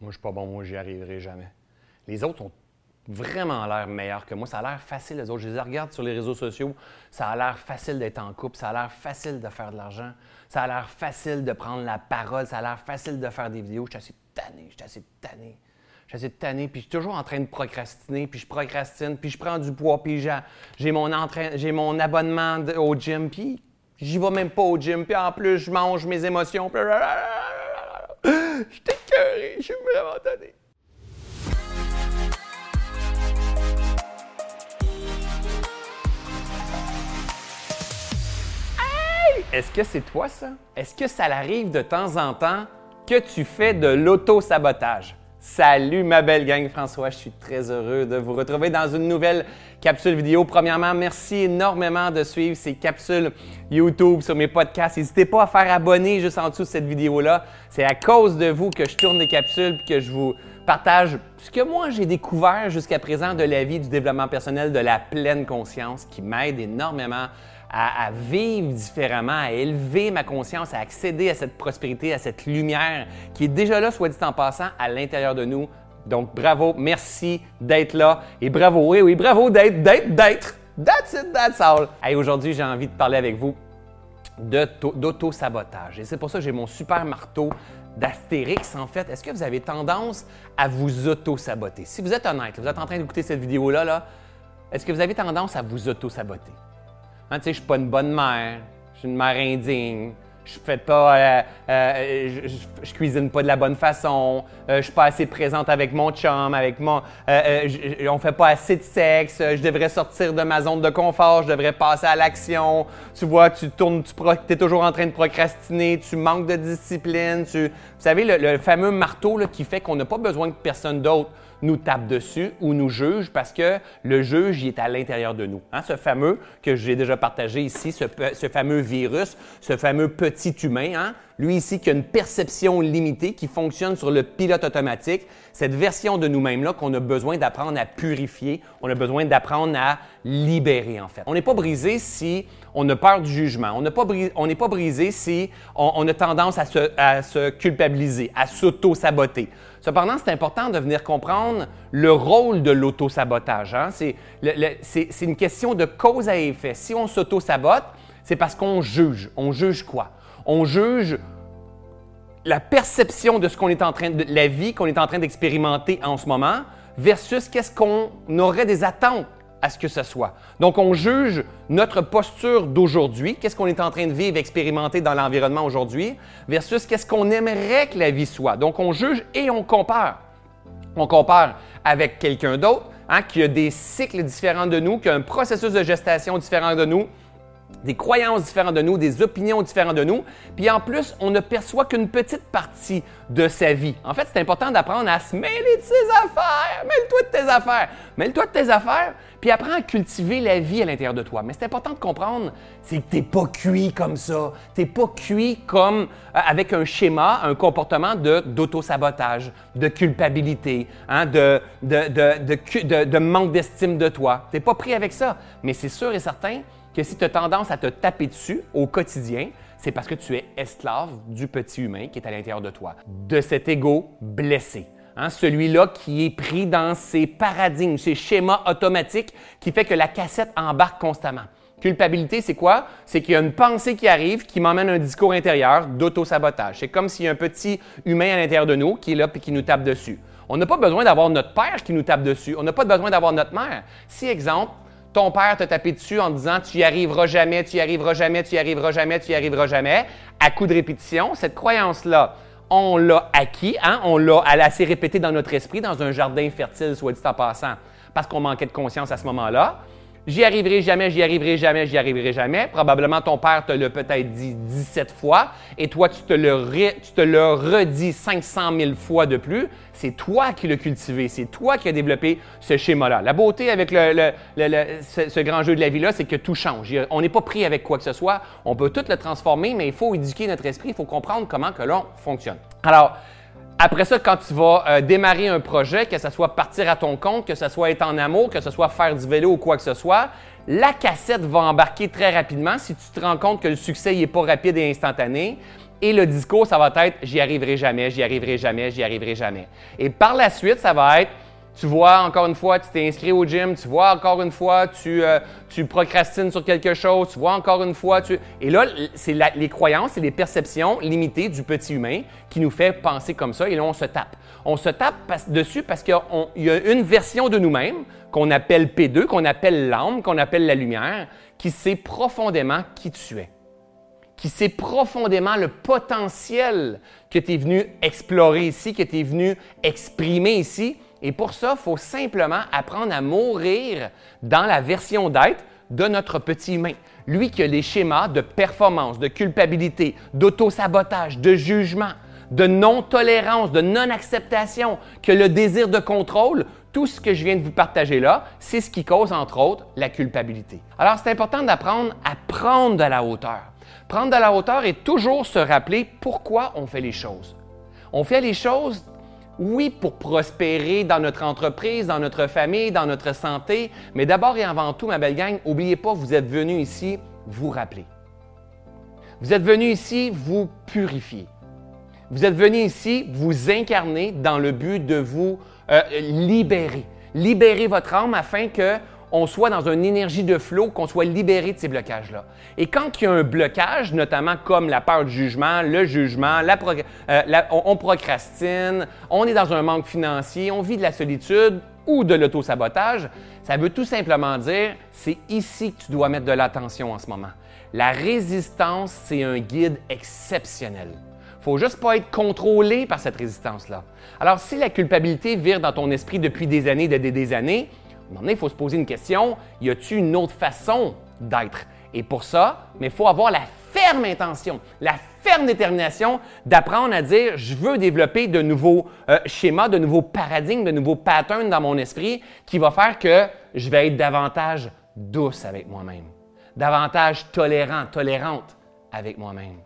Moi, je suis pas bon, moi, j'y arriverai jamais. Les autres ont vraiment l'air meilleurs que moi. Ça a l'air facile, les autres. Je les regarde sur les réseaux sociaux. Ça a l'air facile d'être en couple. Ça a l'air facile de faire de l'argent. Ça a l'air facile de prendre la parole. Ça a l'air facile de faire des vidéos. Je suis assez tanné. Je suis assez tanné. Je suis assez tanné. Puis je suis toujours en train de procrastiner. Puis je procrastine. Puis je prends du poids. Puis j'ai mon, mon abonnement au gym. Puis j'y vais même pas au gym. Puis en plus, je mange mes émotions. Puis... Je Je suis vraiment. Est-ce que c'est toi ça? Est-ce que ça arrive de temps en temps que tu fais de l'auto-sabotage? Salut ma belle gang François, je suis très heureux de vous retrouver dans une nouvelle capsule vidéo. Premièrement, merci énormément de suivre ces capsules YouTube sur mes podcasts. N'hésitez pas à faire abonner juste en dessous de cette vidéo-là. C'est à cause de vous que je tourne des capsules et que je vous partage ce que moi j'ai découvert jusqu'à présent de la vie, du développement personnel, de la pleine conscience qui m'aide énormément à, vivre différemment, à élever ma conscience, à accéder à cette prospérité, à cette lumière qui est déjà là, soit dit en passant, à l'intérieur de nous. Donc, bravo, merci d'être là. Et bravo, oui, oui, bravo d'être, d'être, d'être. That's it, that's all. Hey, aujourd'hui, j'ai envie de parler avec vous d'auto-sabotage. Et c'est pour ça que j'ai mon super marteau d'Astérix, en fait. Est-ce que vous avez tendance à vous auto-saboter? Si vous êtes honnête, vous êtes en train d'écouter cette vidéo-là, là, est-ce que vous avez tendance à vous auto-saboter? Hein, tu sais, je suis pas une bonne mère, je suis une mère indigne, je fais pas, euh, euh, je, cuisine pas de la bonne façon, euh, je suis pas assez présente avec mon chum, avec mon, on fait pas assez de sexe, je devrais sortir de ma zone de confort, je devrais passer à l'action. Tu vois, tu tournes, tu es toujours en train de procrastiner, tu manques de discipline. Tu, vous savez, le, fameux marteau là, qui fait qu'on n'a pas besoin de personne d'autre nous tape dessus ou nous juge parce que le juge, il est à l'intérieur de nous. Hein? Ce fameux que j'ai déjà partagé ici, ce, fameux virus, ce fameux petit humain, hein? Lui ici qui a une perception limitée, qui fonctionne sur le pilote automatique, cette version de nous-mêmes là qu'on a besoin d'apprendre à purifier, on a besoin d'apprendre à libérer en fait. On n'est pas brisé si on a peur du jugement, on n'est pas, brisé, si on, a tendance à se, à se culpabiliser, à s'auto-saboter. Cependant, c'est important de venir comprendre le rôle de l'auto-sabotage. Hein. C'est une question de cause à effet. Si on s'auto-sabote, c'est parce qu'on juge. On juge quoi? On juge la perception de ce qu'on est en train de la vie qu'on est en train d'expérimenter en ce moment versus qu'est-ce qu'on aurait des attentes à ce que ce soit. Donc, on juge notre posture d'aujourd'hui, qu'est-ce qu'on est en train de vivre, expérimenter dans l'environnement aujourd'hui, versus qu'est-ce qu'on aimerait que la vie soit. Donc, on juge et on compare. On compare avec quelqu'un d'autre hein, qui a des cycles différents de nous, qui a un processus de gestation différent de nous, des croyances différentes de nous, des opinions différentes de nous. Puis en plus, on ne perçoit qu'une petite partie de sa vie. En fait, c'est important d'apprendre à se mêler de ses affaires. Mêle-toi de tes affaires. Mêle-toi de tes affaires, puis apprends à cultiver la vie à l'intérieur de toi. Mais c'est important de comprendre, c'est que tu n'es pas cuit comme ça. Tu n'es pas cuit comme euh, avec un schéma, un comportement d'auto-sabotage, de culpabilité, hein, de, de, de, de manque d'estime de toi. Tu n'es pas pris avec ça. Mais c'est sûr et certain que si tu as tendance à te taper dessus au quotidien, c'est parce que tu es esclave du petit humain qui est à l'intérieur de toi, de cet ego blessé. Hein, celui-là qui est pris dans ses paradigmes, ses schémas automatiques qui fait que la cassette embarque constamment. Culpabilité, c'est quoi? C'est qu'il y a une pensée qui arrive qui m'emmène un discours intérieur d'auto-sabotage. C'est comme s'il y a un petit humain à l'intérieur de nous qui est là et qui nous tape dessus. On n'a pas besoin d'avoir notre père qui nous tape dessus. On n'a pas besoin d'avoir notre mère. Si, exemple, ton père t'a tapé dessus en disant tu y arriveras jamais, tu y arriveras jamais, tu y arriveras jamais, tu y arriveras jamais, à coup de répétition, cette croyance-là, on l'a acquis, hein? on l'a assez répété dans notre esprit, dans un jardin fertile, soit dit en passant, parce qu'on manquait de conscience à ce moment-là. J'y arriverai jamais, j'y arriverai jamais, j'y arriverai jamais. Probablement ton père te l'a peut-être dit 17 fois et toi, tu te le, tu te le redis 500 000 fois de plus. C'est toi qui l'as cultivé, c'est toi qui as développé ce schéma-là. La beauté avec le, ce, grand jeu de la vie-là, c'est que tout change. On n'est pas pris avec quoi que ce soit. On peut tout le transformer, mais il faut éduquer notre esprit, il faut comprendre comment que l'on fonctionne. Alors, après ça, quand tu vas euh, démarrer un projet, que ce soit partir à ton compte, que ce soit être en amour, que ce soit faire du vélo ou quoi que ce soit, la cassette va embarquer très rapidement si tu te rends compte que le succès n'est pas rapide et instantané. Et le discours, ça va être j'y arriverai jamais, j'y arriverai jamais, j'y arriverai jamais. Et par la suite, ça va être tu vois, encore une fois, tu t'es inscrit au gym, tu vois, encore une fois, tu, euh, procrastines sur quelque chose, tu vois, encore une fois, tu... Et là, c'est les croyances et les perceptions limitées du petit humain qui nous fait penser comme ça, et là, on se tape. On se tape dessus parce qu'il y, a une version de nous-mêmes qu'on appelle P2, qu'on appelle l'âme, qu'on appelle la lumière, qui sait profondément qui tu es qui sait profondément le potentiel que tu es venu explorer ici, que tu es venu exprimer ici, et pour ça, il faut simplement apprendre à mourir dans la version d'être de notre petit humain. Lui qui a les schémas de performance, de culpabilité, d'auto-sabotage, de jugement, de non-tolérance, de non-acceptation, que le désir de contrôle, tout ce que je viens de vous partager là, c'est ce qui cause, entre autres, la culpabilité. Alors, c'est important d'apprendre à prendre de la hauteur. Prendre de la hauteur et toujours se rappeler pourquoi on fait les choses. On fait les choses oui, pour prospérer dans notre entreprise, dans notre famille, dans notre santé, mais d'abord et avant tout, ma belle gang, n'oubliez pas, vous êtes venu ici vous rappeler. Vous êtes venu ici vous purifier. Vous êtes venu ici vous incarner dans le but de vous euh, libérer. Libérer votre âme afin que on soit dans une énergie de flot, qu'on soit libéré de ces blocages-là. Et quand il y a un blocage, notamment comme la peur du jugement, le jugement, euh, on, procrastine, on est dans un manque financier, on vit de la solitude ou de l'auto-sabotage, ça veut tout simplement dire, c'est ici que tu dois mettre de l'attention en ce moment. La résistance, c'est un guide exceptionnel. faut juste pas être contrôlé par cette résistance-là. Alors, si la culpabilité vire dans ton esprit depuis des années, des, des années, il faut se poser une question, y a-t-il une autre façon d'être? Et pour ça, il faut avoir la ferme intention, la ferme détermination d'apprendre à dire, je veux développer de nouveaux euh, schémas, de nouveaux paradigmes, de nouveaux patterns dans mon esprit qui va faire que je vais être davantage douce avec moi-même, davantage tolérant, tolérante avec moi-même,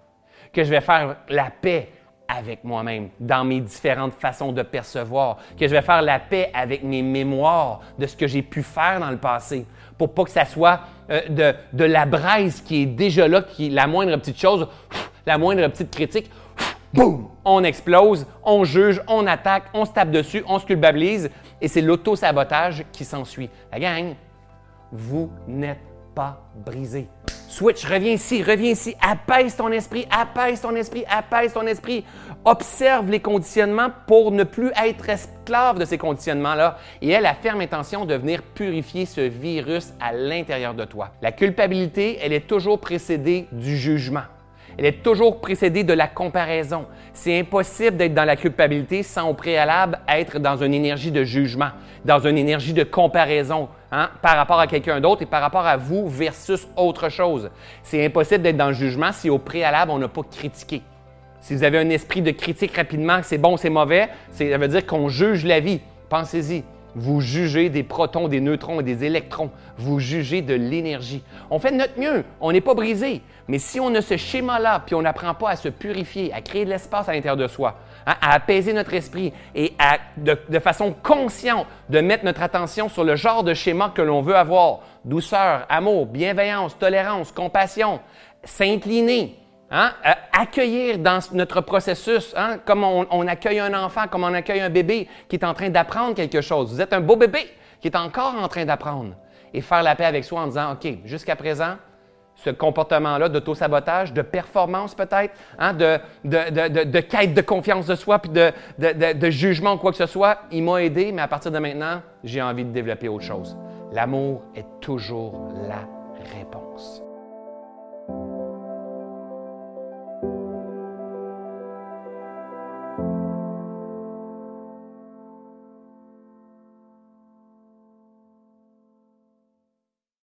que je vais faire la paix avec moi-même, dans mes différentes façons de percevoir, que je vais faire la paix avec mes mémoires de ce que j'ai pu faire dans le passé, pour pas que ça soit euh, de, de, la braise qui est déjà là, qui la moindre petite chose, la moindre petite critique, boum, on explose, on juge, on attaque, on se tape dessus, on se culpabilise, et c'est l'auto-sabotage qui s'ensuit. La gang, vous n'êtes pas brisé. Switch, reviens ici, reviens ici, apaise ton esprit, apaise ton esprit, apaise ton esprit. Observe les conditionnements pour ne plus être esclave de ces conditionnements-là et aie la ferme intention de venir purifier ce virus à l'intérieur de toi. La culpabilité, elle est toujours précédée du jugement. Elle est toujours précédée de la comparaison. C'est impossible d'être dans la culpabilité sans au préalable être dans une énergie de jugement, dans une énergie de comparaison hein, par rapport à quelqu'un d'autre et par rapport à vous versus autre chose. C'est impossible d'être dans le jugement si au préalable on n'a pas critiqué. Si vous avez un esprit de critique rapidement, c'est bon, c'est mauvais, ça veut dire qu'on juge la vie. Pensez-y. Vous jugez des protons, des neutrons et des électrons. Vous jugez de l'énergie. On fait de notre mieux. On n'est pas brisé. Mais si on a ce schéma-là, puis on n'apprend pas à se purifier, à créer de l'espace à l'intérieur de soi, hein, à apaiser notre esprit et à, de, de, façon consciente, de mettre notre attention sur le genre de schéma que l'on veut avoir, douceur, amour, bienveillance, tolérance, compassion, s'incliner, Hein? Euh, accueillir dans notre processus, hein? comme on, accueille un enfant, comme on accueille un bébé qui est en train d'apprendre quelque chose. Vous êtes un beau bébé qui est encore en train d'apprendre. Et faire la paix avec soi en disant, OK, jusqu'à présent, ce comportement-là d'auto-sabotage, de performance peut-être, hein? de, de, quête de confiance de soi, puis de, jugement ou quoi que ce soit, il m'a aidé, mais à partir de maintenant, j'ai envie de développer autre chose. L'amour est toujours la réponse.